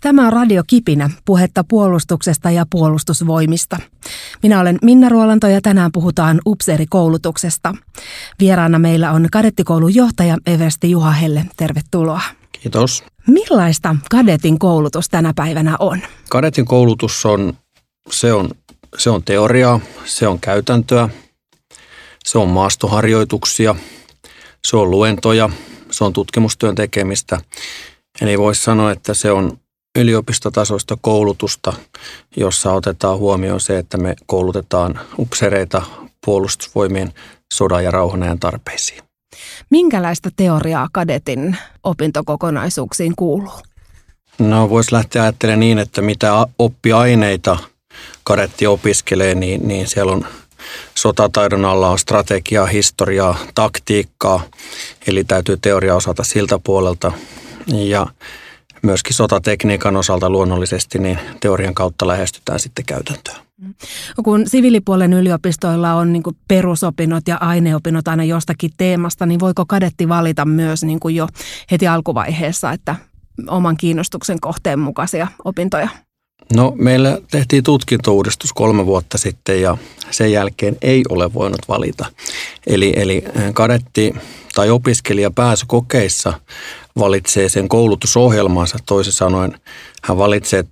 Tämä on Radio Kipinä, puhetta puolustuksesta ja puolustusvoimista. Minä olen Minna Ruolanto ja tänään puhutaan upseerikoulutuksesta. Vieraana meillä on kadettikoulun johtaja Eversti Juhahelle. Tervetuloa. Kiitos. Millaista kadetin koulutus tänä päivänä on? Kadetin koulutus on, se on, se on teoriaa, se on käytäntöä, se on maastoharjoituksia, se on luentoja, se on tutkimustyön tekemistä. Eli voisi sanoa, että se on yliopistotasoista koulutusta, jossa otetaan huomioon se, että me koulutetaan upsereita puolustusvoimien sodan ja rauhanajan tarpeisiin. Minkälaista teoriaa kadetin opintokokonaisuuksiin kuuluu? No voisi lähteä ajattelemaan niin, että mitä oppiaineita kadetti opiskelee, niin, niin siellä on sotataidon alla on strategiaa, historiaa, taktiikkaa, eli täytyy teoria osata siltä puolelta. Ja myöskin sotatekniikan osalta luonnollisesti, niin teorian kautta lähestytään sitten käytäntöä. Kun siviilipuolen yliopistoilla on niin perusopinnot ja aineopinnot aina jostakin teemasta, niin voiko kadetti valita myös niin kuin jo heti alkuvaiheessa, että oman kiinnostuksen kohteen mukaisia opintoja? No meillä tehtiin tutkintouudistus kolme vuotta sitten ja sen jälkeen ei ole voinut valita. Eli, eli kadetti tai opiskelija pääsykokeissa valitsee sen koulutusohjelmansa. Toisin sanoen hän valitsee,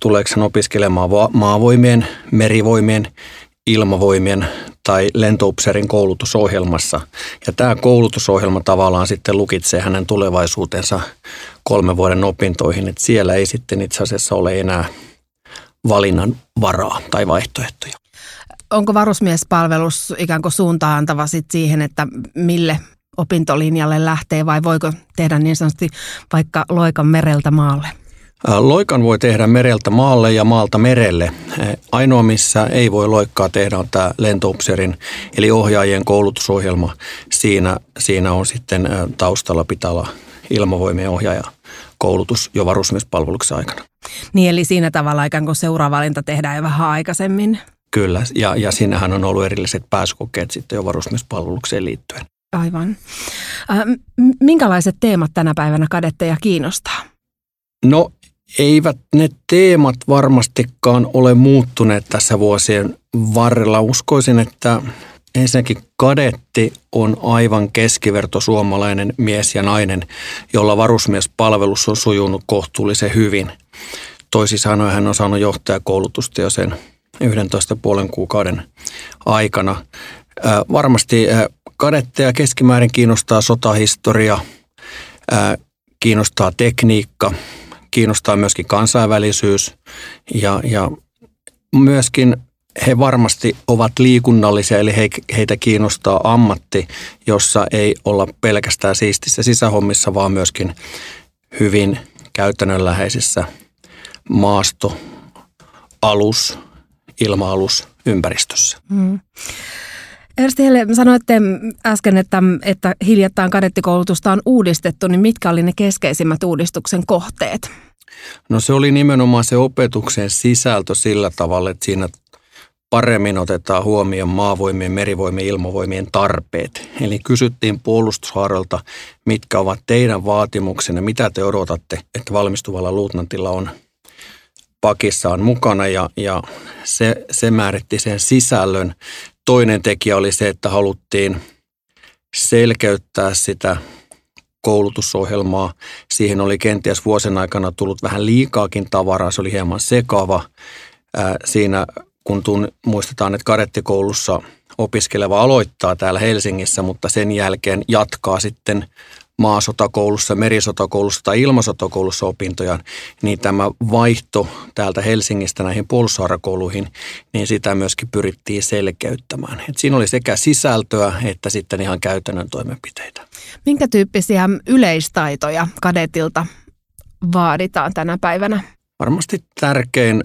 tuleeko hän opiskelemaan maavoimien, merivoimien, ilmavoimien tai lentoupserin koulutusohjelmassa. Ja tämä koulutusohjelma tavallaan sitten lukitsee hänen tulevaisuutensa kolmen vuoden opintoihin, että siellä ei sitten itse asiassa ole enää valinnan varaa tai vaihtoehtoja. Onko varusmiespalvelus ikään kuin suuntaan antava sit siihen, että mille opintolinjalle lähtee vai voiko tehdä niin sanotusti vaikka loikan mereltä maalle? Loikan voi tehdä mereltä maalle ja maalta merelle. Ainoa, missä ei voi loikkaa tehdä, on tämä lentoupserin eli ohjaajien koulutusohjelma. Siinä, siinä on sitten taustalla pitää olla ilmavoimien ohjaaja koulutus jo varusmiespalveluksen aikana. Niin, eli siinä tavalla ikään kuin seuraavalinta tehdään jo vähän aikaisemmin. Kyllä, ja, ja siinähän on ollut erilliset pääsykokeet sitten jo varusmiespalvelukseen liittyen. Aivan. Äh, minkälaiset teemat tänä päivänä kadetteja kiinnostaa? No eivät ne teemat varmastikaan ole muuttuneet tässä vuosien varrella. Uskoisin, että ensinnäkin kadetti on aivan keskiverto suomalainen mies ja nainen, jolla varusmiespalvelus on sujunut kohtuullisen hyvin. Toisin sanoen hän on saanut johtajakoulutusta jo sen 11 puolen kuukauden aikana. Varmasti kadetteja keskimäärin kiinnostaa sotahistoria, kiinnostaa tekniikka, kiinnostaa myöskin kansainvälisyys ja, ja myöskin he varmasti ovat liikunnallisia, eli he, heitä kiinnostaa ammatti, jossa ei olla pelkästään siistissä sisähommissa, vaan myöskin hyvin käytännönläheisissä maasto, alus, ilma-alus ympäristössä. Mm. Ersti Helle, sanoitte äsken, että, että hiljattain kadettikoulutusta on uudistettu, niin mitkä oli ne keskeisimmät uudistuksen kohteet? No se oli nimenomaan se opetuksen sisältö sillä tavalla, että siinä paremmin otetaan huomioon maavoimien, merivoimien, ilmavoimien tarpeet. Eli kysyttiin puolustushaaroilta, mitkä ovat teidän vaatimuksenne, mitä te odotatte, että valmistuvalla luutnantilla on pakissaan mukana ja, ja se, se määritti sen sisällön. Toinen tekijä oli se, että haluttiin selkeyttää sitä koulutusohjelmaa. Siihen oli kenties vuosien aikana tullut vähän liikaakin tavaraa, se oli hieman sekava. Siinä kun tun, muistetaan, että kadettikoulussa opiskeleva aloittaa täällä Helsingissä, mutta sen jälkeen jatkaa sitten maasotakoulussa, merisotakoulussa tai ilmasotakoulussa opintojaan, niin tämä vaihto täältä Helsingistä näihin puolustushaarakouluihin, niin sitä myöskin pyrittiin selkeyttämään. Et siinä oli sekä sisältöä että sitten ihan käytännön toimenpiteitä. Minkä tyyppisiä yleistaitoja kadetilta vaaditaan tänä päivänä? Varmasti tärkein,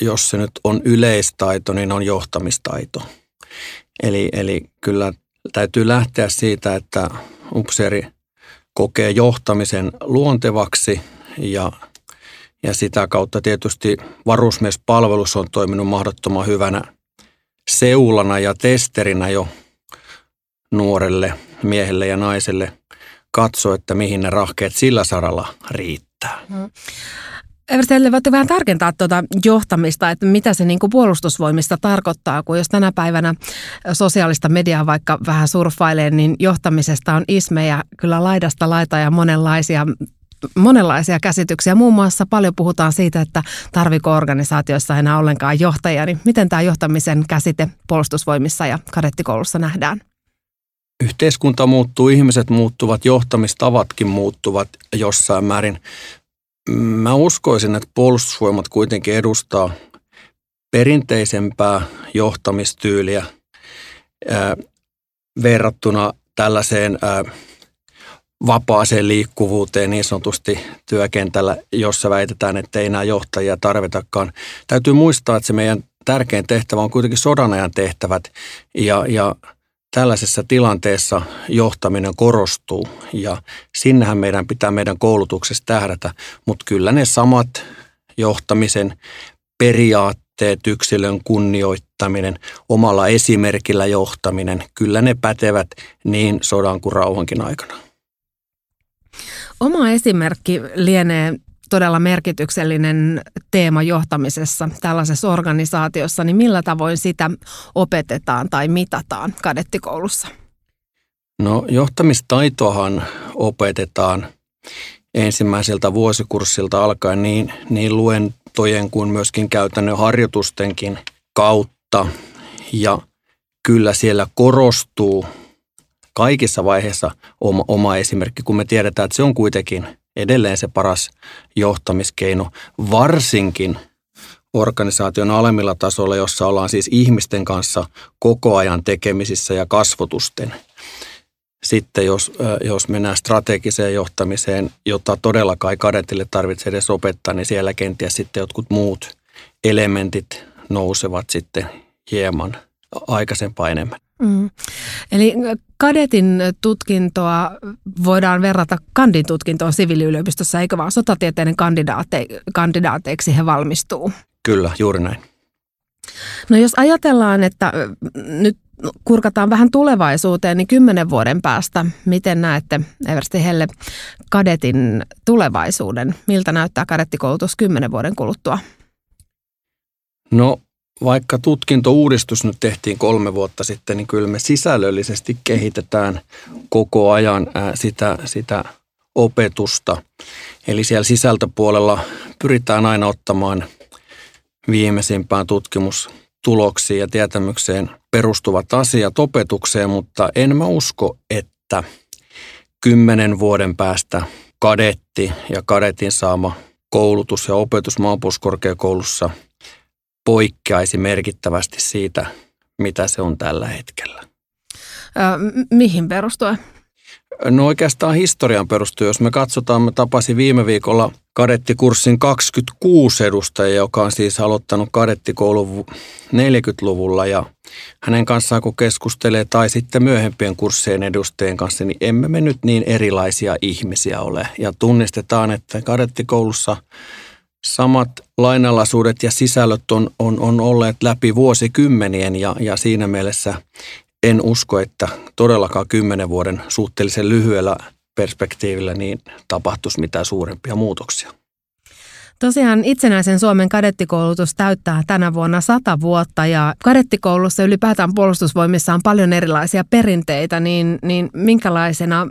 jos se nyt on yleistaito, niin on johtamistaito. Eli, eli kyllä täytyy lähteä siitä, että upseeri – kokee johtamisen luontevaksi ja, ja sitä kautta tietysti varusmiespalvelus on toiminut mahdottoman hyvänä seulana ja testerinä jo nuorelle miehelle ja naiselle katsoa, että mihin ne rahkeet sillä saralla riittää. Mm. Everstelle, voitte vähän tarkentaa tuota johtamista, että mitä se niin kuin puolustusvoimista tarkoittaa, kun jos tänä päivänä sosiaalista mediaa vaikka vähän surffailee, niin johtamisesta on ismejä kyllä laidasta laita ja monenlaisia monenlaisia käsityksiä. Muun muassa paljon puhutaan siitä, että tarviko organisaatioissa enää ollenkaan johtajia. Niin miten tämä johtamisen käsite puolustusvoimissa ja kadettikoulussa nähdään? Yhteiskunta muuttuu, ihmiset muuttuvat, johtamistavatkin muuttuvat jossain määrin. Mä uskoisin, että puolustusvoimat kuitenkin edustaa perinteisempää johtamistyyliä ää, verrattuna tällaiseen ää, vapaaseen liikkuvuuteen niin sanotusti työkentällä, jossa väitetään, että ei enää johtajia tarvitakaan. Täytyy muistaa, että se meidän tärkein tehtävä on kuitenkin sodan ajan tehtävät ja, ja tällaisessa tilanteessa johtaminen korostuu ja sinnehän meidän pitää meidän koulutuksessa tähdätä, mutta kyllä ne samat johtamisen periaatteet, yksilön kunnioittaminen, omalla esimerkillä johtaminen, kyllä ne pätevät niin sodan kuin rauhankin aikana. Oma esimerkki lienee todella merkityksellinen teema johtamisessa tällaisessa organisaatiossa, niin millä tavoin sitä opetetaan tai mitataan kadettikoulussa? No johtamistaitoahan opetetaan ensimmäiseltä vuosikurssilta alkaen niin, niin luentojen kuin myöskin käytännön harjoitustenkin kautta. Ja kyllä siellä korostuu kaikissa vaiheissa oma, oma esimerkki, kun me tiedetään, että se on kuitenkin edelleen se paras johtamiskeino, varsinkin organisaation alemmilla tasoilla, jossa ollaan siis ihmisten kanssa koko ajan tekemisissä ja kasvotusten. Sitten jos, jos mennään strategiseen johtamiseen, jota todella kai kadetille tarvitsee edes opettaa, niin siellä kenties sitten jotkut muut elementit nousevat sitten hieman aikaisempaa enemmän. Mm. Eli kadetin tutkintoa voidaan verrata kandin tutkintoon siviiliyliopistossa, eikö vaan sotatieteiden kandidaate, kandidaateiksi he valmistuu? Kyllä, juuri näin. No jos ajatellaan, että nyt kurkataan vähän tulevaisuuteen, niin kymmenen vuoden päästä, miten näette Eversti Helle kadetin tulevaisuuden? Miltä näyttää kadettikoulutus kymmenen vuoden kuluttua? No vaikka tutkintouudistus nyt tehtiin kolme vuotta sitten, niin kyllä me sisällöllisesti kehitetään koko ajan sitä, sitä opetusta. Eli siellä sisältöpuolella pyritään aina ottamaan viimeisimpään tutkimustuloksiin ja tietämykseen perustuvat asiat opetukseen, mutta en mä usko, että kymmenen vuoden päästä kadetti ja kadetin saama koulutus ja opetus maanpuolustuskorkeakoulussa – poikkeaisi merkittävästi siitä, mitä se on tällä hetkellä. Mihin perustuen? No oikeastaan historian perustuu. Jos me katsotaan, me tapasin viime viikolla kadettikurssin 26 edustajia, joka on siis aloittanut kadettikoulun 40-luvulla ja hänen kanssaan kun keskustelee tai sitten myöhempien kurssien edustajien kanssa, niin emme me nyt niin erilaisia ihmisiä ole. Ja tunnistetaan, että kadettikoulussa – samat lainalaisuudet ja sisällöt on, on, on olleet läpi vuosikymmenien ja, ja siinä mielessä en usko, että todellakaan kymmenen vuoden suhteellisen lyhyellä perspektiivillä niin tapahtuisi mitään suurempia muutoksia. Tosiaan itsenäisen Suomen kadettikoulutus täyttää tänä vuonna sata vuotta ja kadettikoulussa ylipäätään puolustusvoimissa on paljon erilaisia perinteitä, niin, niin minkälaisena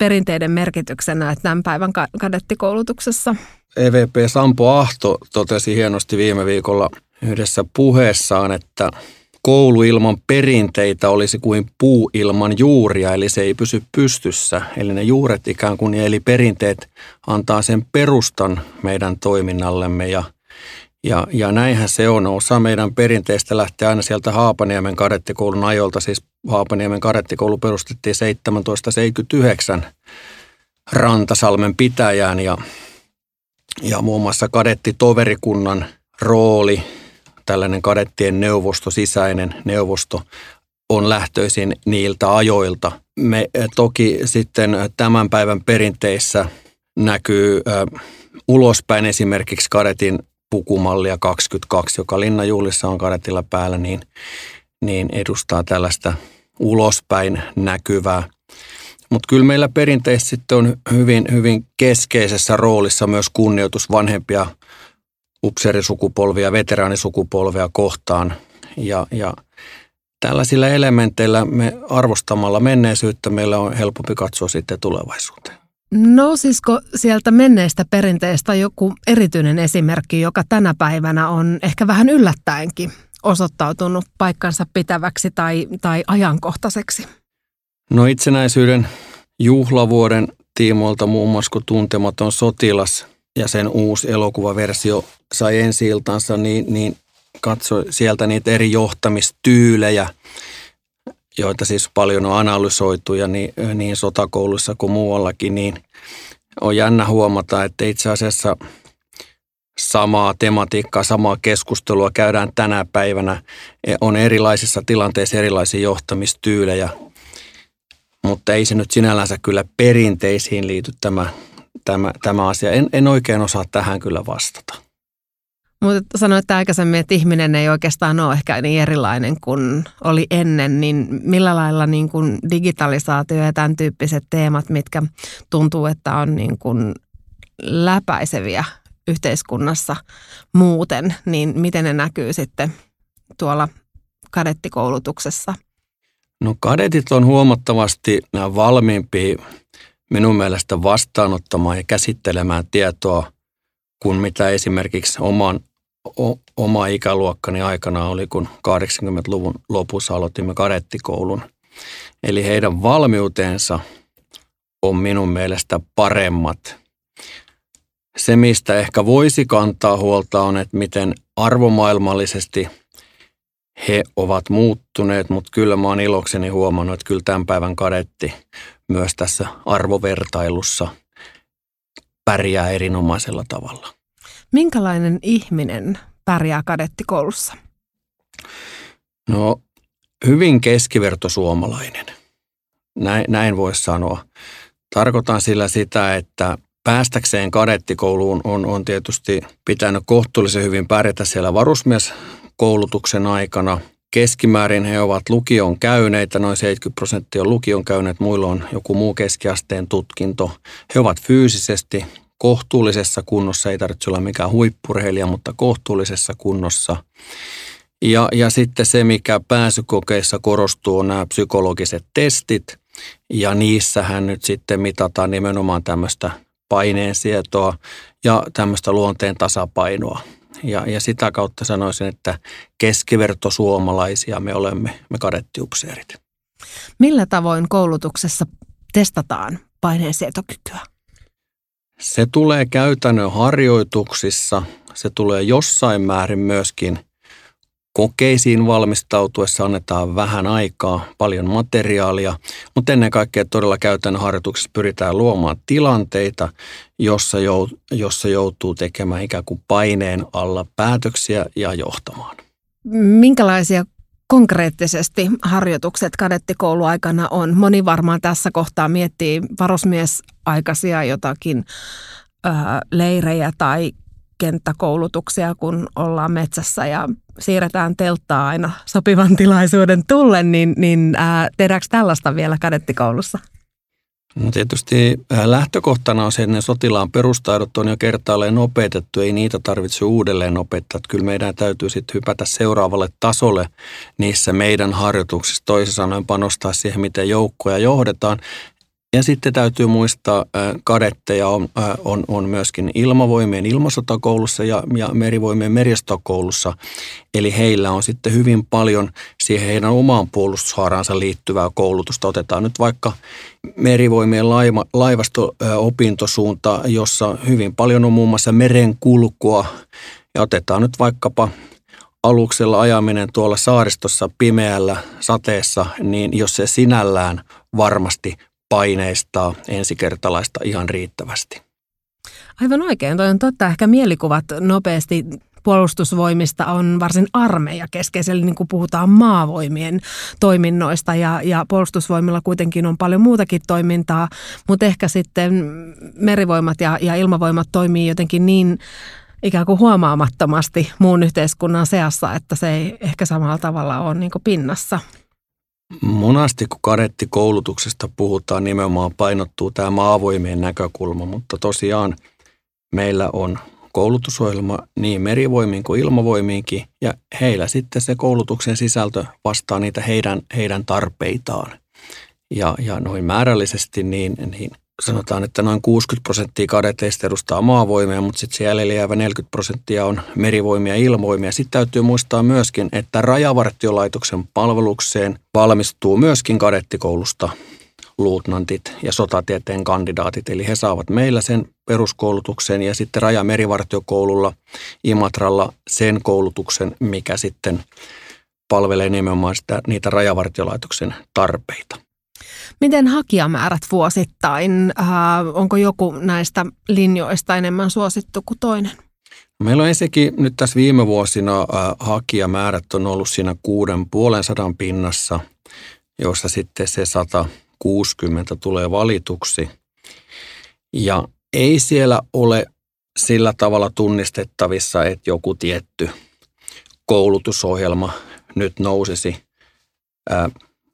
perinteiden merkityksenä tämän päivän kadettikoulutuksessa? EVP Sampo Ahto totesi hienosti viime viikolla yhdessä puheessaan, että koulu ilman perinteitä olisi kuin puu ilman juuria, eli se ei pysy pystyssä. Eli ne juuret ikään kuin, eli perinteet antaa sen perustan meidän toiminnallemme ja, ja, ja näinhän se on. Osa meidän perinteistä lähtee aina sieltä Haapaniemen kadettikoulun ajolta, siis Haapaniemen kadettikoulu perustettiin 1779 Rantasalmen pitäjään ja ja muun muassa kadettitoverikunnan rooli, tällainen kadettien neuvosto, sisäinen neuvosto, on lähtöisin niiltä ajoilta. Me eh, toki sitten tämän päivän perinteissä näkyy äh, ulospäin esimerkiksi kadetin pukumallia 22, joka Linnajuhlissa on kadetilla päällä, niin, niin edustaa tällaista ulospäin näkyvää Mutta kyllä meillä perinteisesti sitten on hyvin, hyvin keskeisessä roolissa myös kunnioitus vanhempia upseerisukupolvia, veteraanisukupolvia kohtaan. Ja, ja tällaisilla elementeillä me arvostamalla menneisyyttä meillä on helpompi katsoa sitten tulevaisuuteen. Nousisiko sieltä menneistä perinteistä joku erityinen esimerkki, joka tänä päivänä on ehkä vähän yllättäenkin osoittautunut paikkansa pitäväksi tai, tai ajankohtaiseksi? No itsenäisyyden juhlavuoden tiimoilta muun muassa kun Tuntematon sotilas ja sen uusi elokuvaversio sai ensi iltansa, niin, niin katsoi sieltä niitä eri johtamistyylejä, joita siis paljon on analysoitu ja niin, niin sotakouluissa kuin muuallakin, niin on jännä huomata, että itse asiassa samaa tematiikkaa, samaa keskustelua käydään tänä päivänä. On erilaisissa tilanteissa erilaisia johtamistyylejä, mutta ei se nyt sinällänsä kyllä perinteisiin liity tämä, tämä, tämä asia. En, en oikein osaa tähän kyllä vastata. Mutta sanoit aikaisemmin, että ihminen ei oikeastaan ole ehkä niin erilainen kuin oli ennen, niin millä lailla niin kuin digitalisaatio ja tämän tyyppiset teemat, mitkä tuntuu, että on niin kuin läpäiseviä yhteiskunnassa muuten, niin miten ne näkyy sitten tuolla kadettikoulutuksessa? No kadetit on huomattavasti valmiimpia minun mielestä vastaanottamaan ja käsittelemään tietoa kuin mitä esimerkiksi oman, o, oma ikäluokkani aikana oli, kun 80-luvun lopussa aloitimme kadettikoulun. Eli heidän valmiutensa on minun mielestä paremmat se, mistä ehkä voisi kantaa huolta on, että miten arvomaailmallisesti he ovat muuttuneet, mutta kyllä mä oon ilokseni huomannut, että kyllä tämän päivän kadetti myös tässä arvovertailussa pärjää erinomaisella tavalla. Minkälainen ihminen pärjää kadettikoulussa? No hyvin keskivertosuomalainen. Näin, näin voisi sanoa. Tarkoitan sillä sitä, että päästäkseen kadettikouluun on, on tietysti pitänyt kohtuullisen hyvin pärjätä siellä varusmieskoulutuksen aikana. Keskimäärin he ovat lukion käyneitä, noin 70 prosenttia on lukion käyneet, muilla on joku muu keskiasteen tutkinto. He ovat fyysisesti kohtuullisessa kunnossa, ei tarvitse olla mikään huippurheilija, mutta kohtuullisessa kunnossa. Ja, ja sitten se, mikä pääsykokeissa korostuu, on nämä psykologiset testit. Ja niissähän nyt sitten mitataan nimenomaan tämmöistä paineensietoa ja tämmöistä luonteen tasapainoa. Ja, ja sitä kautta sanoisin, että keskiverto suomalaisia me olemme, me kadettiupseerit. Millä tavoin koulutuksessa testataan paineensietokykyä? Se tulee käytännön harjoituksissa, se tulee jossain määrin myöskin – kokeisiin valmistautuessa. Annetaan vähän aikaa, paljon materiaalia, mutta ennen kaikkea todella käytännön harjoituksessa pyritään luomaan tilanteita, jossa, jossa joutuu tekemään ikään kuin paineen alla päätöksiä ja johtamaan. Minkälaisia konkreettisesti harjoitukset kadettikouluaikana on? Moni varmaan tässä kohtaa miettii varusmiesaikaisia jotakin ö, leirejä tai kenttäkoulutuksia, kun ollaan metsässä ja siirretään telttaa aina sopivan tilaisuuden tullen, niin, niin ää, tehdäänkö tällaista vielä kadettikoulussa? No tietysti lähtökohtana on se, että ne sotilaan perustaidot on jo kertaalleen opetettu, ei niitä tarvitse uudelleen opettaa. Kyllä meidän täytyy sitten hypätä seuraavalle tasolle niissä meidän harjoituksissa, toisin sanoen panostaa siihen, miten joukkoja johdetaan. Ja sitten täytyy muistaa, kadetteja on, on, on myöskin ilmavoimien ilmasotakoulussa ja, ja merivoimien meristokoulussa. Eli heillä on sitten hyvin paljon siihen heidän omaan puolustushaaransa liittyvää koulutusta. Otetaan nyt vaikka merivoimien laiva, laivasto-opintosuunta, jossa hyvin paljon on muun muassa merenkulkua. Ja otetaan nyt vaikkapa aluksella ajaminen tuolla saaristossa pimeällä sateessa, niin jos se sinällään varmasti paineistaa ensikertalaista ihan riittävästi. Aivan oikein, toi on totta. Ehkä mielikuvat nopeasti puolustusvoimista on varsin armeija keskeisellä, niin kuin puhutaan maavoimien toiminnoista ja, ja puolustusvoimilla kuitenkin on paljon muutakin toimintaa, mutta ehkä sitten merivoimat ja, ja ilmavoimat toimii jotenkin niin ikään kuin huomaamattomasti muun yhteiskunnan seassa, että se ei ehkä samalla tavalla ole niin pinnassa. Monasti kun kadettikoulutuksesta puhutaan, nimenomaan painottuu tämä maavoimien näkökulma, mutta tosiaan meillä on koulutusohjelma niin merivoimiin kuin ilmavoimiinkin, ja heillä sitten se koulutuksen sisältö vastaa niitä heidän, heidän tarpeitaan. Ja, ja noin määrällisesti niin, niin sanotaan, että noin 60 prosenttia kadeteista edustaa maavoimia, mutta sitten jäljellä jäävä 40 prosenttia on merivoimia ja ilmavoimia. Sitten täytyy muistaa myöskin, että rajavartiolaitoksen palvelukseen valmistuu myöskin kadettikoulusta luutnantit ja sotatieteen kandidaatit. Eli he saavat meillä sen peruskoulutuksen ja sitten rajamerivartiokoululla Imatralla sen koulutuksen, mikä sitten palvelee nimenomaan sitä, niitä rajavartiolaitoksen tarpeita. Miten hakijamäärät vuosittain? Äh, onko joku näistä linjoista enemmän suosittu kuin toinen? Meillä on ensinnäkin nyt tässä viime vuosina äh, hakijamäärät on ollut siinä kuuden puolen sadan pinnassa, jossa sitten se 160 tulee valituksi. Ja ei siellä ole sillä tavalla tunnistettavissa, että joku tietty koulutusohjelma nyt nousisi äh,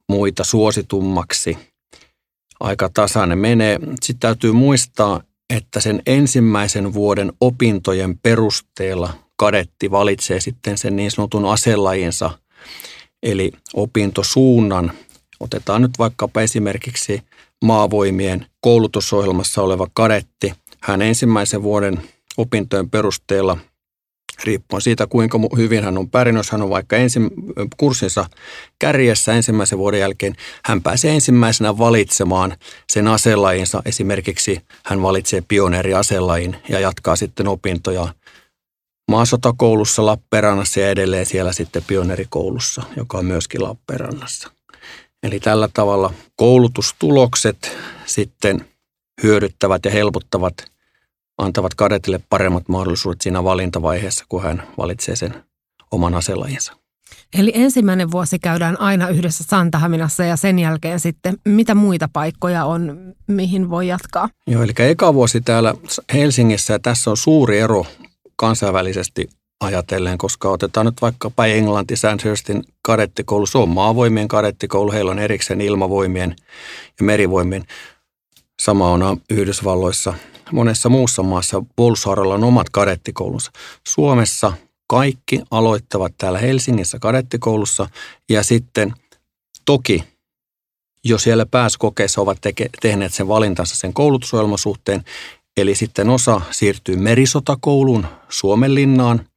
muita suositummaksi. Aika tasainen menee. Sitten täytyy muistaa, että sen ensimmäisen vuoden opintojen perusteella kadetti valitsee sitten sen niin sanotun aselajinsa, eli opintosuunnan. Otetaan nyt vaikkapa esimerkiksi maavoimien koulutusohjelmassa oleva kadetti. Hän ensimmäisen vuoden opintojen perusteella riippuen siitä, kuinka hyvin hän on pärjännyt. Jos hän on vaikka ensi, kurssinsa kärjessä ensimmäisen vuoden jälkeen, hän pääsee ensimmäisenä valitsemaan sen aselajinsa. Esimerkiksi hän valitsee pioneeriaselajin ja jatkaa sitten opintoja maasotakoulussa Lappeenrannassa ja edelleen siellä sitten pioneerikoulussa, joka on myöskin Lappeenrannassa. Eli tällä tavalla koulutustulokset sitten hyödyttävät ja helpottavat – antavat kadetille paremmat mahdollisuudet siinä valintavaiheessa, kun hän valitsee sen oman aselajinsa. Eli ensimmäinen vuosi käydään aina yhdessä Santahaminassa ja sen jälkeen sitten mitä muita paikkoja on, mihin voi jatkaa? Joo, eli eka vuosi täällä Helsingissä ja tässä on suuri ero kansainvälisesti ajatellen, koska otetaan nyt vaikkapa Englanti, Sandhurstin kadettikoulu, se on maavoimien kadettikoulu, heillä on erikseen ilmavoimien ja merivoimien. Sama on Yhdysvalloissa monessa muussa maassa puolustushaaralla on omat kadettikoulunsa. Suomessa kaikki aloittavat täällä Helsingissä kadettikoulussa ja sitten toki jo siellä pääskokeessa ovat teke, tehneet sen valintansa sen koulutusohjelman suhteen, eli sitten osa siirtyy merisotakouluun Suomenlinnaan,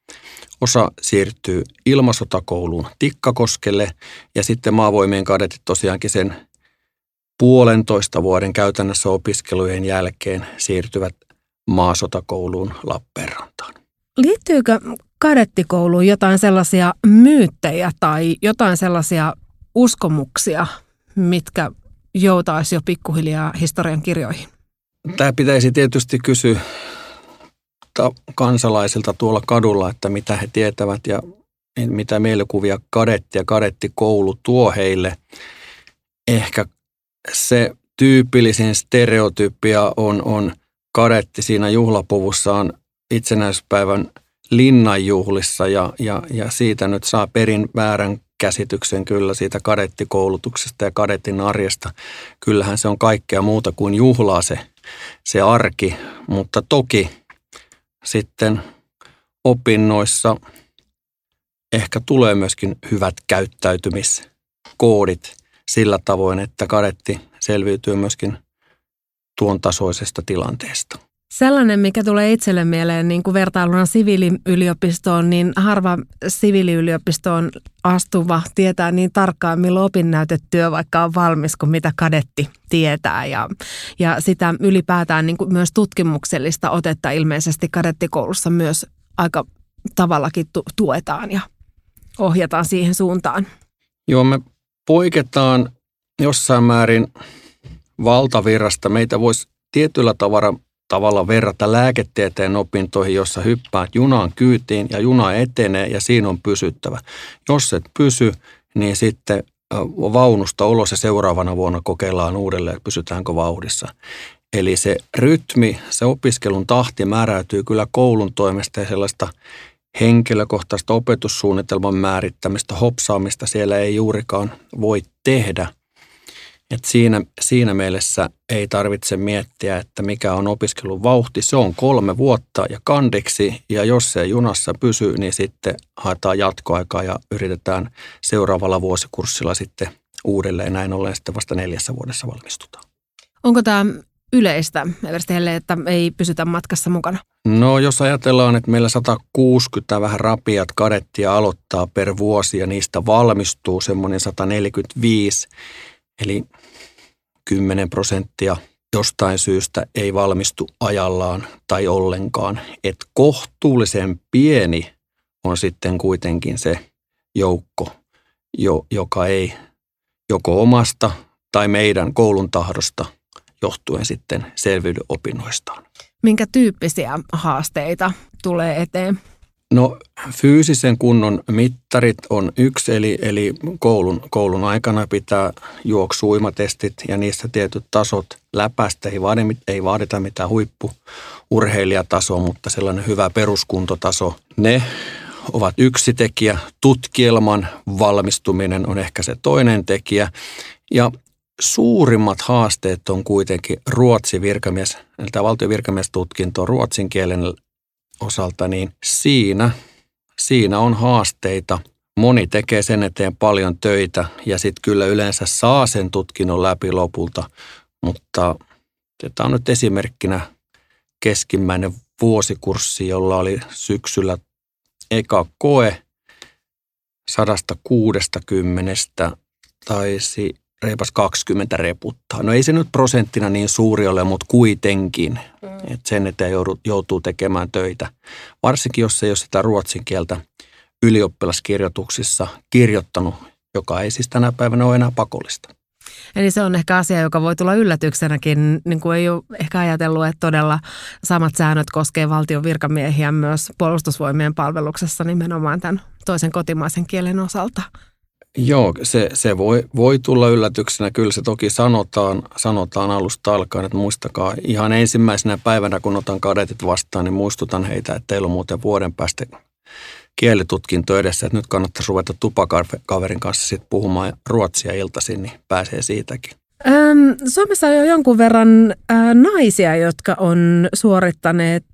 osa siirtyy ilmasotakouluun Tikkakoskelle ja sitten maavoimien kadetit tosiaankin sen puolentoista vuoden käytännössä opiskelujen jälkeen siirtyvät maasotakouluun Lappeenrantaan. Liittyykö kadettikouluun jotain sellaisia myyttejä tai jotain sellaisia uskomuksia, mitkä joutaisi jo pikkuhiljaa historian kirjoihin? Tämä pitäisi tietysti kysyä kansalaisilta tuolla kadulla, että mitä he tietävät ja mitä mielikuvia kadetti ja kadettikoulu tuo heille. Ehkä se tyypillisin stereotypia on, on kadetti siinä juhlapuvussaan itsenäispäivän linnanjuhlissa ja, ja, ja siitä nyt saa perin väärän käsityksen kyllä siitä kadettikoulutuksesta ja kadettin arjesta. Kyllähän se on kaikkea muuta kuin juhlaa se, se arki, mutta toki sitten opinnoissa ehkä tulee myöskin hyvät käyttäytymiskoodit sillä tavoin, että kadetti selviytyy myöskin tuon tasoisesta tilanteesta. Sellainen, mikä tulee itselle mieleen niin kuin vertailuna siviiliyliopistoon, niin harva siviiliyliopistoon astuva tietää niin tarkkaan, milloin opinnäytetyö vaikka on valmis, kuin mitä kadetti tietää. Ja, ja sitä ylipäätään niin kuin myös tutkimuksellista otetta ilmeisesti kadettikoulussa myös aika tavallakin tuetaan ja ohjataan siihen suuntaan. Joo, me poiketaan jossain määrin valtavirrasta. Meitä voisi tietyllä tavalla, tavalla verrata lääketieteen opintoihin, jossa hyppäät junaan kyytiin ja juna etenee ja siinä on pysyttävä. Jos et pysy, niin sitten vaunusta ulos ja seuraavana vuonna kokeillaan uudelleen, että pysytäänkö vauhdissa. Eli se rytmi, se opiskelun tahti määräytyy kyllä koulun toimesta ja sellaista henkilökohtaista opetussuunnitelman määrittämistä, hopsaamista siellä ei juurikaan voi tehdä. Et siinä, siinä mielessä ei tarvitse miettiä, että mikä on opiskelun vauhti. Se on kolme vuotta ja kandeksi, ja jos se junassa pysyy, niin sitten haetaan jatkoaikaa ja yritetään seuraavalla vuosikurssilla sitten uudelleen. Näin ollen sitten vasta neljässä vuodessa valmistutaan. Onko tämä yleistä Everstelle, että ei pysytä matkassa mukana? No jos ajatellaan, että meillä 160 vähän rapiat kadettia aloittaa per vuosi ja niistä valmistuu semmoinen 145, eli 10 prosenttia jostain syystä ei valmistu ajallaan tai ollenkaan. Että kohtuullisen pieni on sitten kuitenkin se joukko, jo, joka ei joko omasta tai meidän koulun tahdosta johtuen sitten selviydy opinnoistaan. Minkä tyyppisiä haasteita tulee eteen? No fyysisen kunnon mittarit on yksi, eli, eli koulun, koulun aikana pitää juoksuimatestit ja niissä tietyt tasot läpäistä. Ei, vaadi, ei vaadita mitään huippuurheilijatasoa, mutta sellainen hyvä peruskuntotaso. Ne ovat yksi tekijä. Tutkielman valmistuminen on ehkä se toinen tekijä. Ja suurimmat haasteet on kuitenkin Ruotsi virkamies, eli tämä valtion virkamiestutkinto ruotsin kielen osalta, niin siinä, siinä on haasteita. Moni tekee sen eteen paljon töitä ja sitten kyllä yleensä saa sen tutkinnon läpi lopulta, mutta tämä on nyt esimerkkinä keskimmäinen vuosikurssi, jolla oli syksyllä eka koe 160 taisi reipas 20 reputtaa. No ei se nyt prosenttina niin suuri ole, mutta kuitenkin. Mm. Että sen eteen joutuu tekemään töitä. Varsinkin, jos ei ole sitä ruotsin kieltä ylioppilaskirjoituksissa kirjoittanut, joka ei siis tänä päivänä ole enää pakollista. Eli se on ehkä asia, joka voi tulla yllätyksenäkin, niin kuin ei ole ehkä ajatellut, että todella samat säännöt koskee valtion virkamiehiä myös puolustusvoimien palveluksessa nimenomaan tämän toisen kotimaisen kielen osalta. Joo, se, se voi, voi tulla yllätyksenä. Kyllä se toki sanotaan, sanotaan alusta alkaen, että muistakaa ihan ensimmäisenä päivänä, kun otan kadetit vastaan, niin muistutan heitä, että teillä on muuten vuoden päästä kielitutkinto edessä, että nyt kannattaisi ruveta tupakaverin kanssa sit puhumaan ruotsia iltaisin, niin pääsee siitäkin. Ähm, Suomessa on jo jonkun verran äh, naisia, jotka on suorittaneet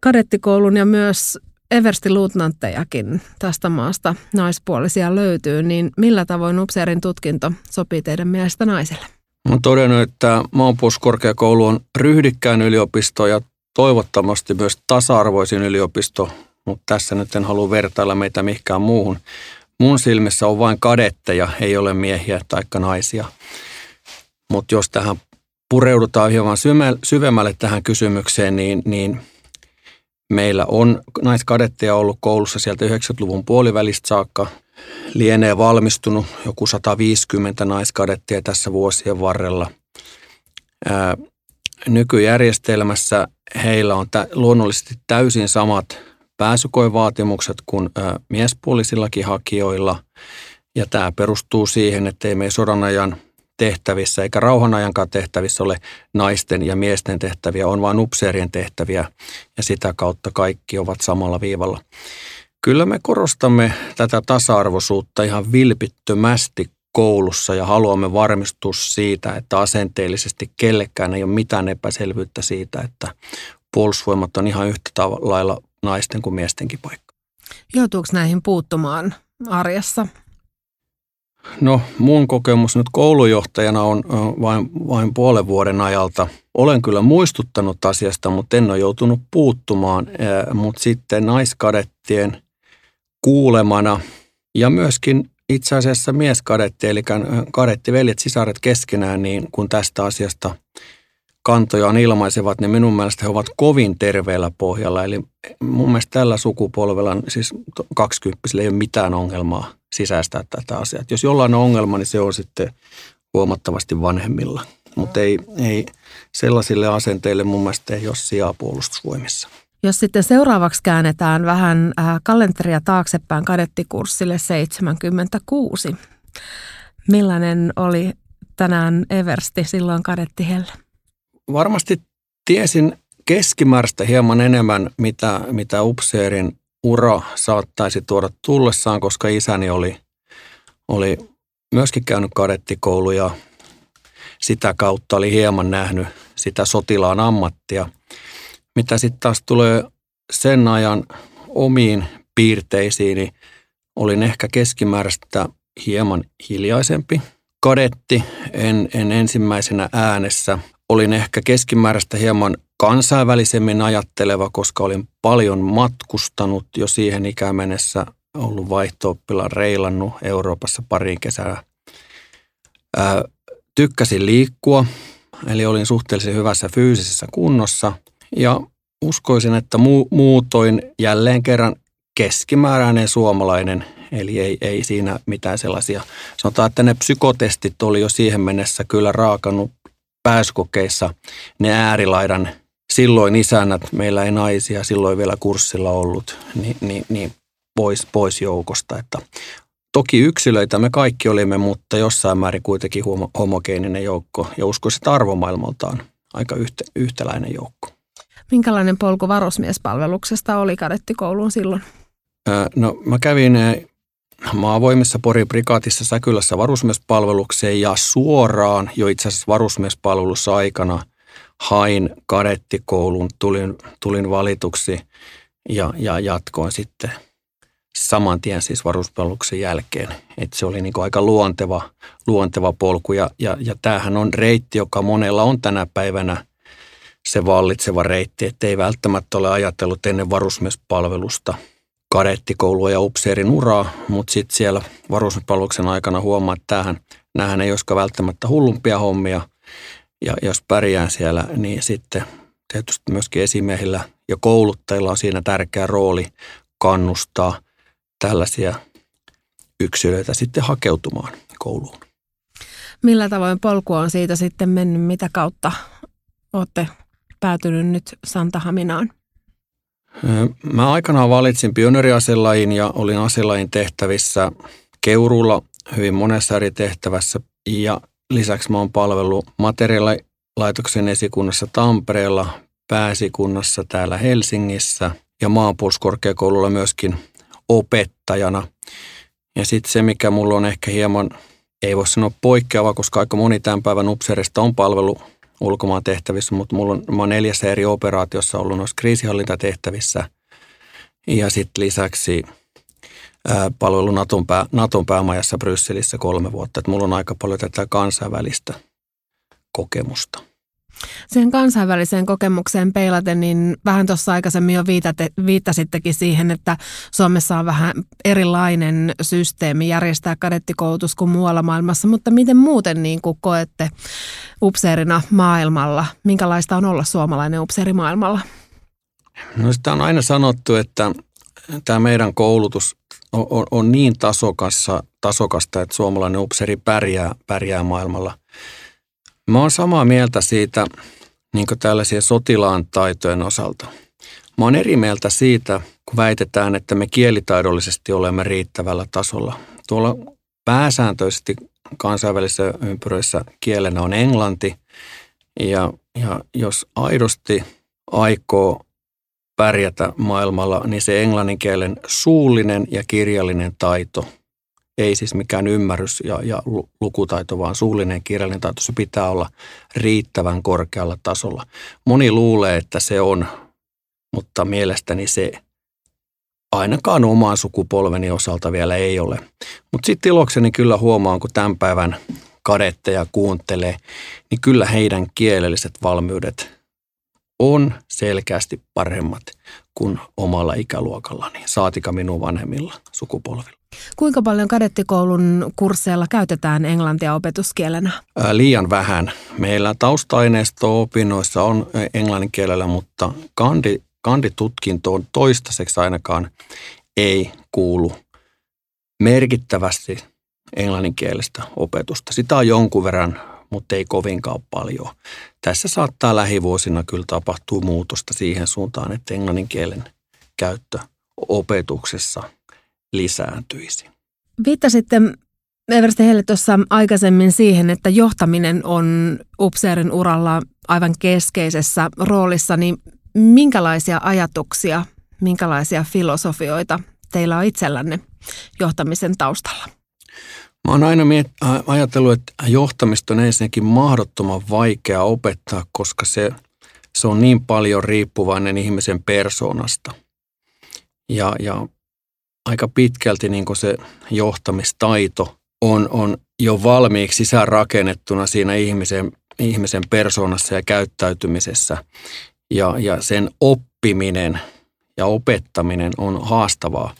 kadettikoulun ja myös Eversti luutnanttejakin tästä maasta naispuolisia löytyy, niin millä tavoin upseerin tutkinto sopii teidän mielestä naisille? Olen todennut, että maanpuolustuskorkeakoulu on ryhdikkään yliopisto ja toivottavasti myös tasa-arvoisin yliopisto, mutta tässä nyt en halua vertailla meitä mihinkään muuhun. Mun silmissä on vain kadetteja, ei ole miehiä tai naisia. Mutta jos tähän pureudutaan hieman syvemmälle tähän kysymykseen, niin, niin – Meillä on naiskadetteja ollut koulussa sieltä 90-luvun puolivälistä saakka. Lienee valmistunut joku 150 naiskadettia tässä vuosien varrella. Ää, nykyjärjestelmässä heillä on tä- luonnollisesti täysin samat pääsykoevaatimukset kuin ää, miespuolisillakin hakijoilla. Ja tämä perustuu siihen, että ei me sodan ajan tehtävissä eikä rauhanajankaan tehtävissä ole naisten ja miesten tehtäviä, on vain upseerien tehtäviä ja sitä kautta kaikki ovat samalla viivalla. Kyllä me korostamme tätä tasa-arvoisuutta ihan vilpittömästi koulussa ja haluamme varmistua siitä, että asenteellisesti kellekään ei ole mitään epäselvyyttä siitä, että puolustusvoimat on ihan yhtä lailla naisten kuin miestenkin paikka. Joutuuko näihin puuttumaan arjessa? No mun kokemus nyt koulujohtajana on vain, vain puolen vuoden ajalta. Olen kyllä muistuttanut asiasta, mutta en ole joutunut puuttumaan. Mutta sitten naiskadettien kuulemana ja myöskin itse asiassa mieskadetti, eli kadettiveljet, sisaret keskenään, niin kun tästä asiasta kantojaan ilmaisevat, niin minun mielestä he ovat kovin terveellä pohjalla. Eli mun mielestä tällä sukupolvella, siis 20 ei ole mitään ongelmaa sisäistää tätä asiaa. Et jos jollain on ongelma, niin se on sitten huomattavasti vanhemmilla. Mutta ei, ei sellaisille asenteille mun mielestä ei ole sijaa puolustusvoimissa. Jos sitten seuraavaksi käännetään vähän äh, kalenteria taaksepäin kadettikurssille 76. Millainen oli tänään Eversti silloin kadettihellä? Varmasti tiesin keskimääräistä hieman enemmän, mitä, mitä upseerin ura saattaisi tuoda tullessaan, koska isäni oli, oli myöskin käynyt kadettikoulu ja sitä kautta oli hieman nähnyt sitä sotilaan ammattia. Mitä sitten taas tulee sen ajan omiin piirteisiin, niin olin ehkä keskimääräistä hieman hiljaisempi. Kadetti en, en ensimmäisenä äänessä. Olin ehkä keskimääräistä hieman kansainvälisemmin ajatteleva, koska olin paljon matkustanut jo siihen ikään mennessä, ollut vaihto reilannut Euroopassa pariin kesää. Ää, tykkäsin liikkua, eli olin suhteellisen hyvässä fyysisessä kunnossa ja uskoisin, että mu- muutoin jälleen kerran keskimääräinen suomalainen, eli ei, ei siinä mitään sellaisia. Sanotaan, että ne psykotestit oli jo siihen mennessä kyllä raakannut pääsykokeissa ne äärilaidan silloin isännät, meillä ei naisia silloin vielä kurssilla ollut, niin, niin, niin pois, pois joukosta. Että toki yksilöitä me kaikki olimme, mutta jossain määrin kuitenkin homogeeninen joukko ja uskoisin, että arvomaailmaltaan aika yhtä, yhtäläinen joukko. Minkälainen polku varusmiespalveluksesta oli kadettikouluun silloin? No mä kävin maavoimissa Porin prikaatissa Säkylässä varusmiespalvelukseen ja suoraan jo itse asiassa varusmiespalvelussa aikana hain kadettikoulun, tulin, tulin valituksi ja, ja jatkoin sitten saman tien siis varusmiespalveluksen jälkeen. Et se oli niin aika luonteva, luonteva polku ja, ja, ja tämähän on reitti, joka monella on tänä päivänä se vallitseva reitti, että ei välttämättä ole ajatellut ennen varusmiespalvelusta – kadettikoulua ja upseerin uraa, mutta sitten siellä varusmiespalveluksen aikana huomaa, että tämähän, näähän ei olisikaan välttämättä hullumpia hommia. Ja jos pärjään siellä, niin sitten tietysti myöskin esimiehillä ja kouluttajilla on siinä tärkeä rooli kannustaa tällaisia yksilöitä sitten hakeutumaan kouluun. Millä tavoin polku on siitä sitten mennyt? Mitä kautta olette päätynyt nyt Santahaminaan? Mä aikanaan valitsin pioneeriaselajin ja olin aselajin tehtävissä Keurulla hyvin monessa eri tehtävässä ja lisäksi mä oon palvellut materiaalilaitoksen esikunnassa Tampereella, pääsikunnassa täällä Helsingissä ja maanpuolustuskorkeakoululla myöskin opettajana. Ja sitten se, mikä mulla on ehkä hieman, ei voi sanoa poikkeava, koska aika moni tämän päivän upseerista on palvelu ulkomaan tehtävissä, mutta mulla on, mä oon neljässä eri operaatiossa ollut noissa kriisihallintatehtävissä ja sitten lisäksi ää, palvelu Naton, pää, Naton päämajassa Brysselissä kolme vuotta. Et mulla on aika paljon tätä kansainvälistä kokemusta. Sen kansainväliseen kokemukseen peilaten, niin vähän tuossa aikaisemmin jo viitate, viittasittekin siihen, että Suomessa on vähän erilainen systeemi järjestää kadettikoulutus kuin muualla maailmassa, mutta miten muuten niin kuin koette upseerina maailmalla? Minkälaista on olla suomalainen upseeri maailmalla? No sitä on aina sanottu, että tämä meidän koulutus on, on, on niin tasokassa, tasokasta, että suomalainen upseeri pärjää, pärjää maailmalla – Mä oon samaa mieltä siitä niin tällaisia sotilaan taitojen osalta. Mä oon eri mieltä siitä, kun väitetään, että me kielitaidollisesti olemme riittävällä tasolla. Tuolla pääsääntöisesti kansainvälisissä ympyröissä kielenä on englanti. Ja, ja jos aidosti aikoo pärjätä maailmalla, niin se englannin kielen suullinen ja kirjallinen taito – ei siis mikään ymmärrys ja, ja lukutaito, vaan suullinen kirjallinen taito, se pitää olla riittävän korkealla tasolla. Moni luulee, että se on, mutta mielestäni se ainakaan omaan sukupolveni osalta vielä ei ole. Mutta sitten ilokseni kyllä huomaan, kun tämän päivän kadetteja kuuntelee, niin kyllä heidän kielelliset valmiudet on selkeästi paremmat kuin omalla ikäluokallani, saatika minun vanhemmilla sukupolvilla. Kuinka paljon kadettikoulun kursseilla käytetään englantia opetuskielenä? Ää, liian vähän. Meillä tausta-aineisto opinnoissa on englannin kielellä, mutta kandi, kanditutkintoon toistaiseksi ainakaan ei kuulu merkittävästi englanninkielistä opetusta. Sitä on jonkun verran, mutta ei kovinkaan paljon. Tässä saattaa lähivuosina kyllä tapahtua muutosta siihen suuntaan, että englanninkielen käyttö opetuksessa – lisääntyisi. Viittasitte Eversti Helle tuossa aikaisemmin siihen, että johtaminen on upseerin uralla aivan keskeisessä roolissa, niin minkälaisia ajatuksia Minkälaisia filosofioita teillä on itsellänne johtamisen taustalla? Mä oon aina miet- ajatellut, että johtamista on ensinnäkin mahdottoman vaikea opettaa, koska se, se on niin paljon riippuvainen ihmisen persoonasta. Ja, ja aika pitkälti niin se johtamistaito on, on jo valmiiksi sisäänrakennettuna siinä ihmisen, ihmisen persoonassa ja käyttäytymisessä. Ja, ja sen oppiminen ja opettaminen on haastavaa.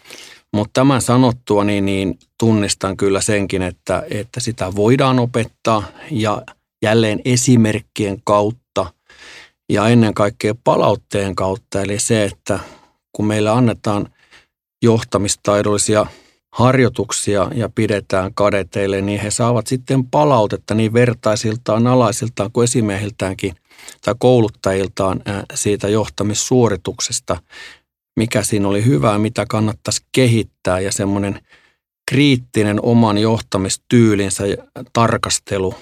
Mutta tämän sanottua niin, niin tunnistan kyllä senkin, että, että sitä voidaan opettaa ja jälleen esimerkkien kautta ja ennen kaikkea palautteen kautta. Eli se, että kun meillä annetaan johtamistaidollisia harjoituksia ja pidetään kadeteille, niin he saavat sitten palautetta niin vertaisiltaan, alaisiltaan kuin esimiehiltäänkin tai kouluttajiltaan siitä johtamissuorituksesta, mikä siinä oli hyvää, mitä kannattaisi kehittää ja semmoinen kriittinen oman johtamistyylinsä tarkastelu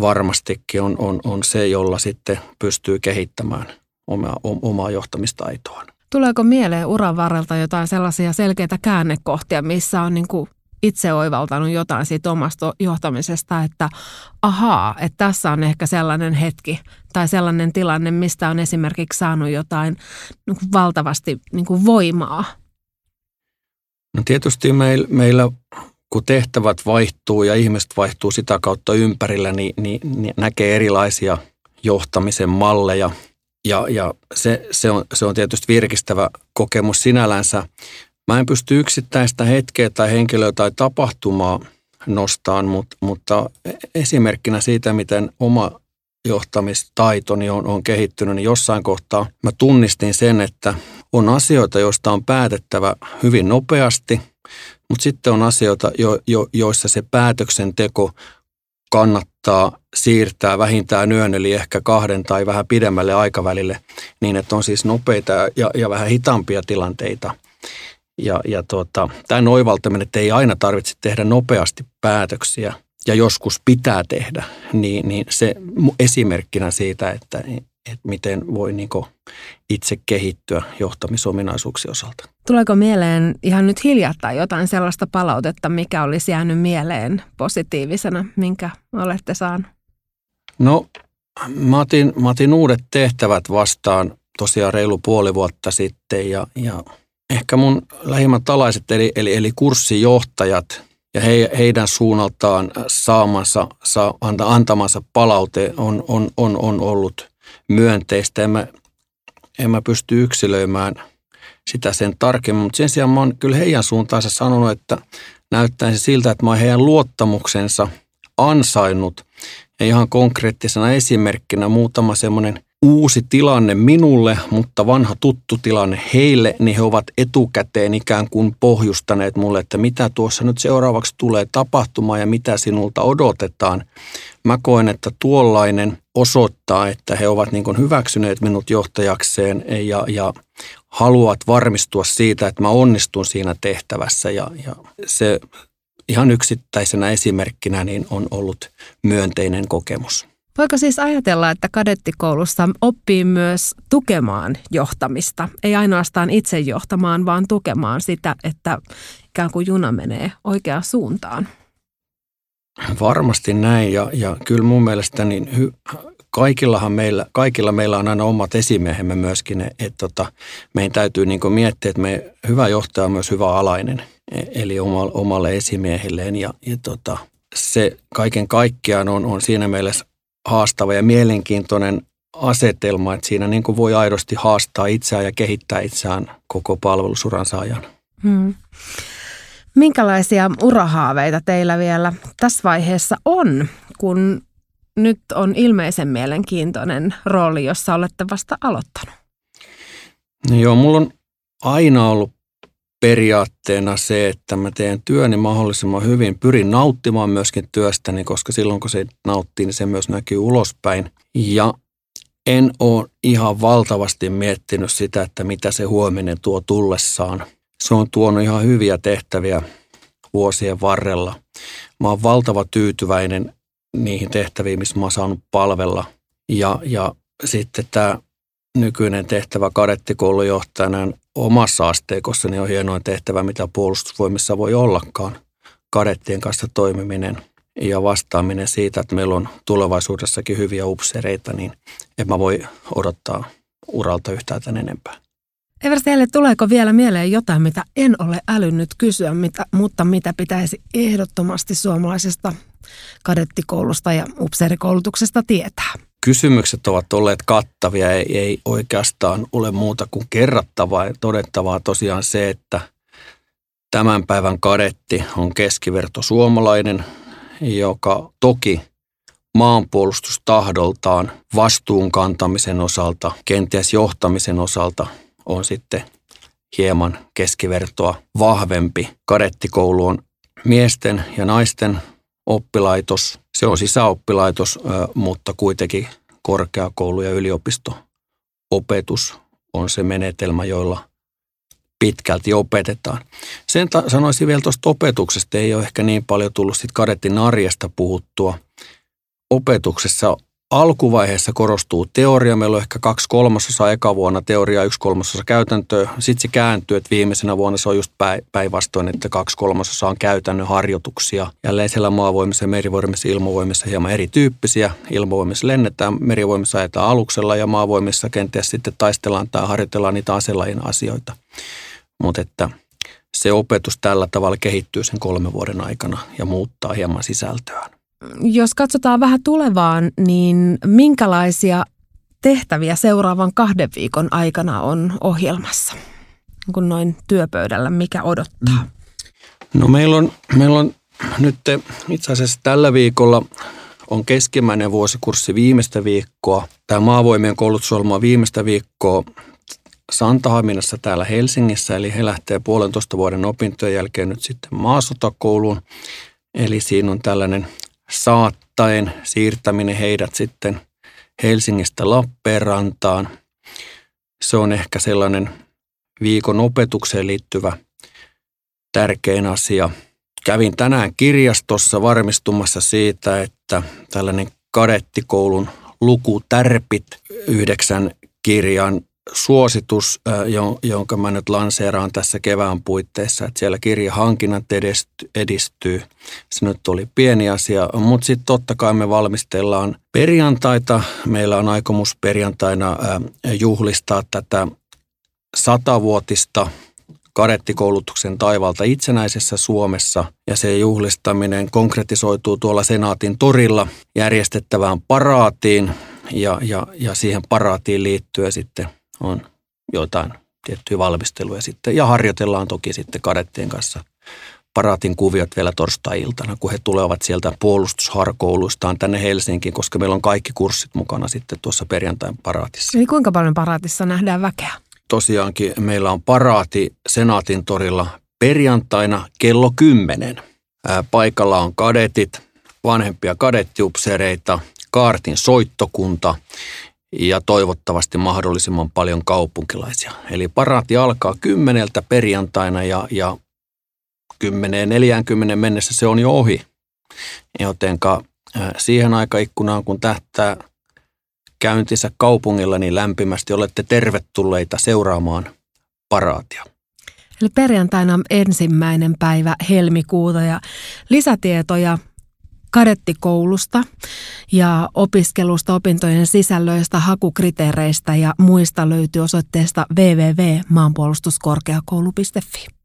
varmastikin on, on, on se, jolla sitten pystyy kehittämään omaa, omaa johtamistaitoaan. Tuleeko mieleen uran varrelta jotain sellaisia selkeitä käännekohtia, missä on niin kuin itse oivaltanut jotain siitä omasta johtamisesta, että ahaa, että tässä on ehkä sellainen hetki tai sellainen tilanne, mistä on esimerkiksi saanut jotain niin kuin valtavasti niin kuin voimaa? No tietysti meillä, meillä, kun tehtävät vaihtuu ja ihmiset vaihtuu sitä kautta ympärillä, niin, niin, niin näkee erilaisia johtamisen malleja. Ja, ja se, se, on, se on tietysti virkistävä kokemus sinällänsä. Mä en pysty yksittäistä hetkeä tai henkilöä tai tapahtumaa nostaan, mutta, mutta esimerkkinä siitä, miten oma johtamistaitoni on, on kehittynyt, niin jossain kohtaa mä tunnistin sen, että on asioita, joista on päätettävä hyvin nopeasti, mutta sitten on asioita, jo, jo, joissa se päätöksenteko kannattaa siirtää vähintään yön, eli ehkä kahden tai vähän pidemmälle aikavälille, niin että on siis nopeita ja, ja vähän hitaampia tilanteita. Ja, ja tuota, tämä oivaltaminen, että ei aina tarvitse tehdä nopeasti päätöksiä ja joskus pitää tehdä, niin, niin se esimerkkinä siitä, että, että miten voi niin itse kehittyä johtamisominaisuuksien osalta. Tuleeko mieleen ihan nyt hiljattain jotain sellaista palautetta, mikä olisi jäänyt mieleen positiivisena, minkä olette saaneet? No, mä otin, mä otin uudet tehtävät vastaan tosiaan reilu puoli vuotta sitten ja, ja ehkä mun lähimmät alaiset eli, eli, eli kurssijohtajat ja he, heidän suunnaltaan saamansa, saa, antamansa palaute on, on, on, on ollut myönteistä. En mä, en mä pysty yksilöimään sitä sen tarkemmin, mutta sen sijaan mä oon kyllä heidän suuntaansa sanonut, että näyttäisi siltä, että mä oon heidän luottamuksensa ansainnut. Ja ihan konkreettisena esimerkkinä muutama semmoinen uusi tilanne minulle, mutta vanha tuttu tilanne heille, niin he ovat etukäteen ikään kuin pohjustaneet mulle, että mitä tuossa nyt seuraavaksi tulee tapahtumaan ja mitä sinulta odotetaan. Mä koen, että tuollainen osoittaa, että he ovat niin kuin hyväksyneet minut johtajakseen ja, ja haluavat varmistua siitä, että mä onnistun siinä tehtävässä ja, ja se ihan yksittäisenä esimerkkinä niin on ollut myönteinen kokemus. Voiko siis ajatella, että kadettikoulussa oppii myös tukemaan johtamista? Ei ainoastaan itse johtamaan, vaan tukemaan sitä, että ikään kuin juna menee oikeaan suuntaan. Varmasti näin ja, ja kyllä mun mielestä niin hy, kaikillahan meillä, kaikilla meillä on aina omat esimiehemme myöskin, että et, tota, meidän täytyy niin miettiä, että me, hyvä johtaja on myös hyvä alainen, e, eli omalle, omalle esimiehilleen ja, ja tota, se kaiken kaikkiaan on, on siinä mielessä haastava ja mielenkiintoinen asetelma, että siinä niin voi aidosti haastaa itseään ja kehittää itseään koko palvelusuransa ajan. Hmm. Minkälaisia urahaaveita teillä vielä tässä vaiheessa on, kun nyt on ilmeisen mielenkiintoinen rooli, jossa olette vasta aloittanut? No joo, mulla on aina ollut periaatteena se, että mä teen työni mahdollisimman hyvin. Pyrin nauttimaan myöskin työstäni, koska silloin kun se nauttii, niin se myös näkyy ulospäin. Ja en ole ihan valtavasti miettinyt sitä, että mitä se huominen tuo tullessaan. Se on tuonut ihan hyviä tehtäviä vuosien varrella. Mä oon valtava tyytyväinen niihin tehtäviin, missä mä oon saanut palvella. Ja, ja sitten tämä nykyinen tehtävä kadettikoulujohtajana omassa asteikossa niin on hienoin tehtävä, mitä puolustusvoimissa voi ollakaan. Kadettien kanssa toimiminen ja vastaaminen siitä, että meillä on tulevaisuudessakin hyviä upseereita, niin en mä voi odottaa uralta yhtään tämän enempää. Eversteelle, tuleeko vielä mieleen jotain, mitä en ole älynnyt kysyä, mitä, mutta mitä pitäisi ehdottomasti suomalaisesta kadettikoulusta ja upseerikoulutuksesta tietää? Kysymykset ovat olleet kattavia, ei, ei oikeastaan ole muuta kuin kerrattavaa ja todettavaa tosiaan se, että tämän päivän kadetti on keskiverto suomalainen, joka toki maanpuolustustahdoltaan, vastuun kantamisen osalta, kenties johtamisen osalta on sitten hieman keskivertoa vahvempi. Kadettikoulu on miesten ja naisten oppilaitos. Se on sisäoppilaitos, mutta kuitenkin korkeakoulu- ja yliopisto-opetus on se menetelmä, jolla pitkälti opetetaan. Sen ta- sanoisin vielä tuosta opetuksesta, ei ole ehkä niin paljon tullut sitten kadettin arjesta puhuttua. Opetuksessa alkuvaiheessa korostuu teoria. Meillä on ehkä kaksi kolmasosaa eka vuonna teoriaa, yksi kolmasosa käytäntöä. Sitten se kääntyy, että viimeisenä vuonna se on just päinvastoin, että kaksi kolmasosaa on käytännön harjoituksia. Jälleen siellä maavoimissa merivoimissa ilmavoimissa hieman erityyppisiä. Ilmavoimissa lennetään, merivoimissa ajetaan aluksella ja maavoimissa kenties sitten taistellaan tai harjoitellaan niitä aselajin asioita. Mutta että se opetus tällä tavalla kehittyy sen kolmen vuoden aikana ja muuttaa hieman sisältöään. Jos katsotaan vähän tulevaan, niin minkälaisia tehtäviä seuraavan kahden viikon aikana on ohjelmassa? Kun noin työpöydällä, mikä odottaa? No meillä on, meillä on nyt itse asiassa tällä viikolla on keskimmäinen vuosikurssi viimeistä viikkoa. Tämä maavoimien koulutusohjelma on viimeistä viikkoa Santahaminassa täällä Helsingissä, eli he lähtee puolentoista vuoden opintojen jälkeen nyt sitten maasotakouluun. Eli siinä on tällainen saattaen siirtäminen heidät sitten Helsingistä Lappeenrantaan. Se on ehkä sellainen viikon opetukseen liittyvä tärkein asia. Kävin tänään kirjastossa varmistumassa siitä, että tällainen kadettikoulun lukutärpit yhdeksän kirjan suositus, jonka mä nyt lanseeraan tässä kevään puitteissa, että siellä kirjahankinnat edistyy. Se nyt oli pieni asia, mutta sitten totta kai me valmistellaan perjantaita. Meillä on aikomus perjantaina juhlistaa tätä satavuotista kadettikoulutuksen taivalta itsenäisessä Suomessa ja se juhlistaminen konkretisoituu tuolla Senaatin torilla järjestettävään paraatiin ja, ja, ja siihen paraatiin liittyen sitten on jotain tiettyjä valmisteluja sitten. Ja harjoitellaan toki sitten kadettien kanssa paraatin kuviot vielä torstai-iltana, kun he tulevat sieltä puolustusharkouluistaan tänne Helsinkiin, koska meillä on kaikki kurssit mukana sitten tuossa perjantain paraatissa. Eli kuinka paljon paraatissa nähdään väkeä? Tosiaankin meillä on paraati Senaatin torilla perjantaina kello 10. Paikalla on kadetit, vanhempia kadettiupseereita, kaartin soittokunta ja toivottavasti mahdollisimman paljon kaupunkilaisia. Eli paraati alkaa kymmeneltä perjantaina ja, ja 10-40 mennessä se on jo ohi. Jotenka siihen aikaikkunaan, kun tähtää käyntinsä kaupungilla, niin lämpimästi olette tervetulleita seuraamaan paraatia. Eli perjantaina ensimmäinen päivä helmikuuta ja lisätietoja kadettikoulusta ja opiskelusta, opintojen sisällöistä, hakukriteereistä ja muista löytyy osoitteesta www.maanpuolustuskorkeakoulu.fi.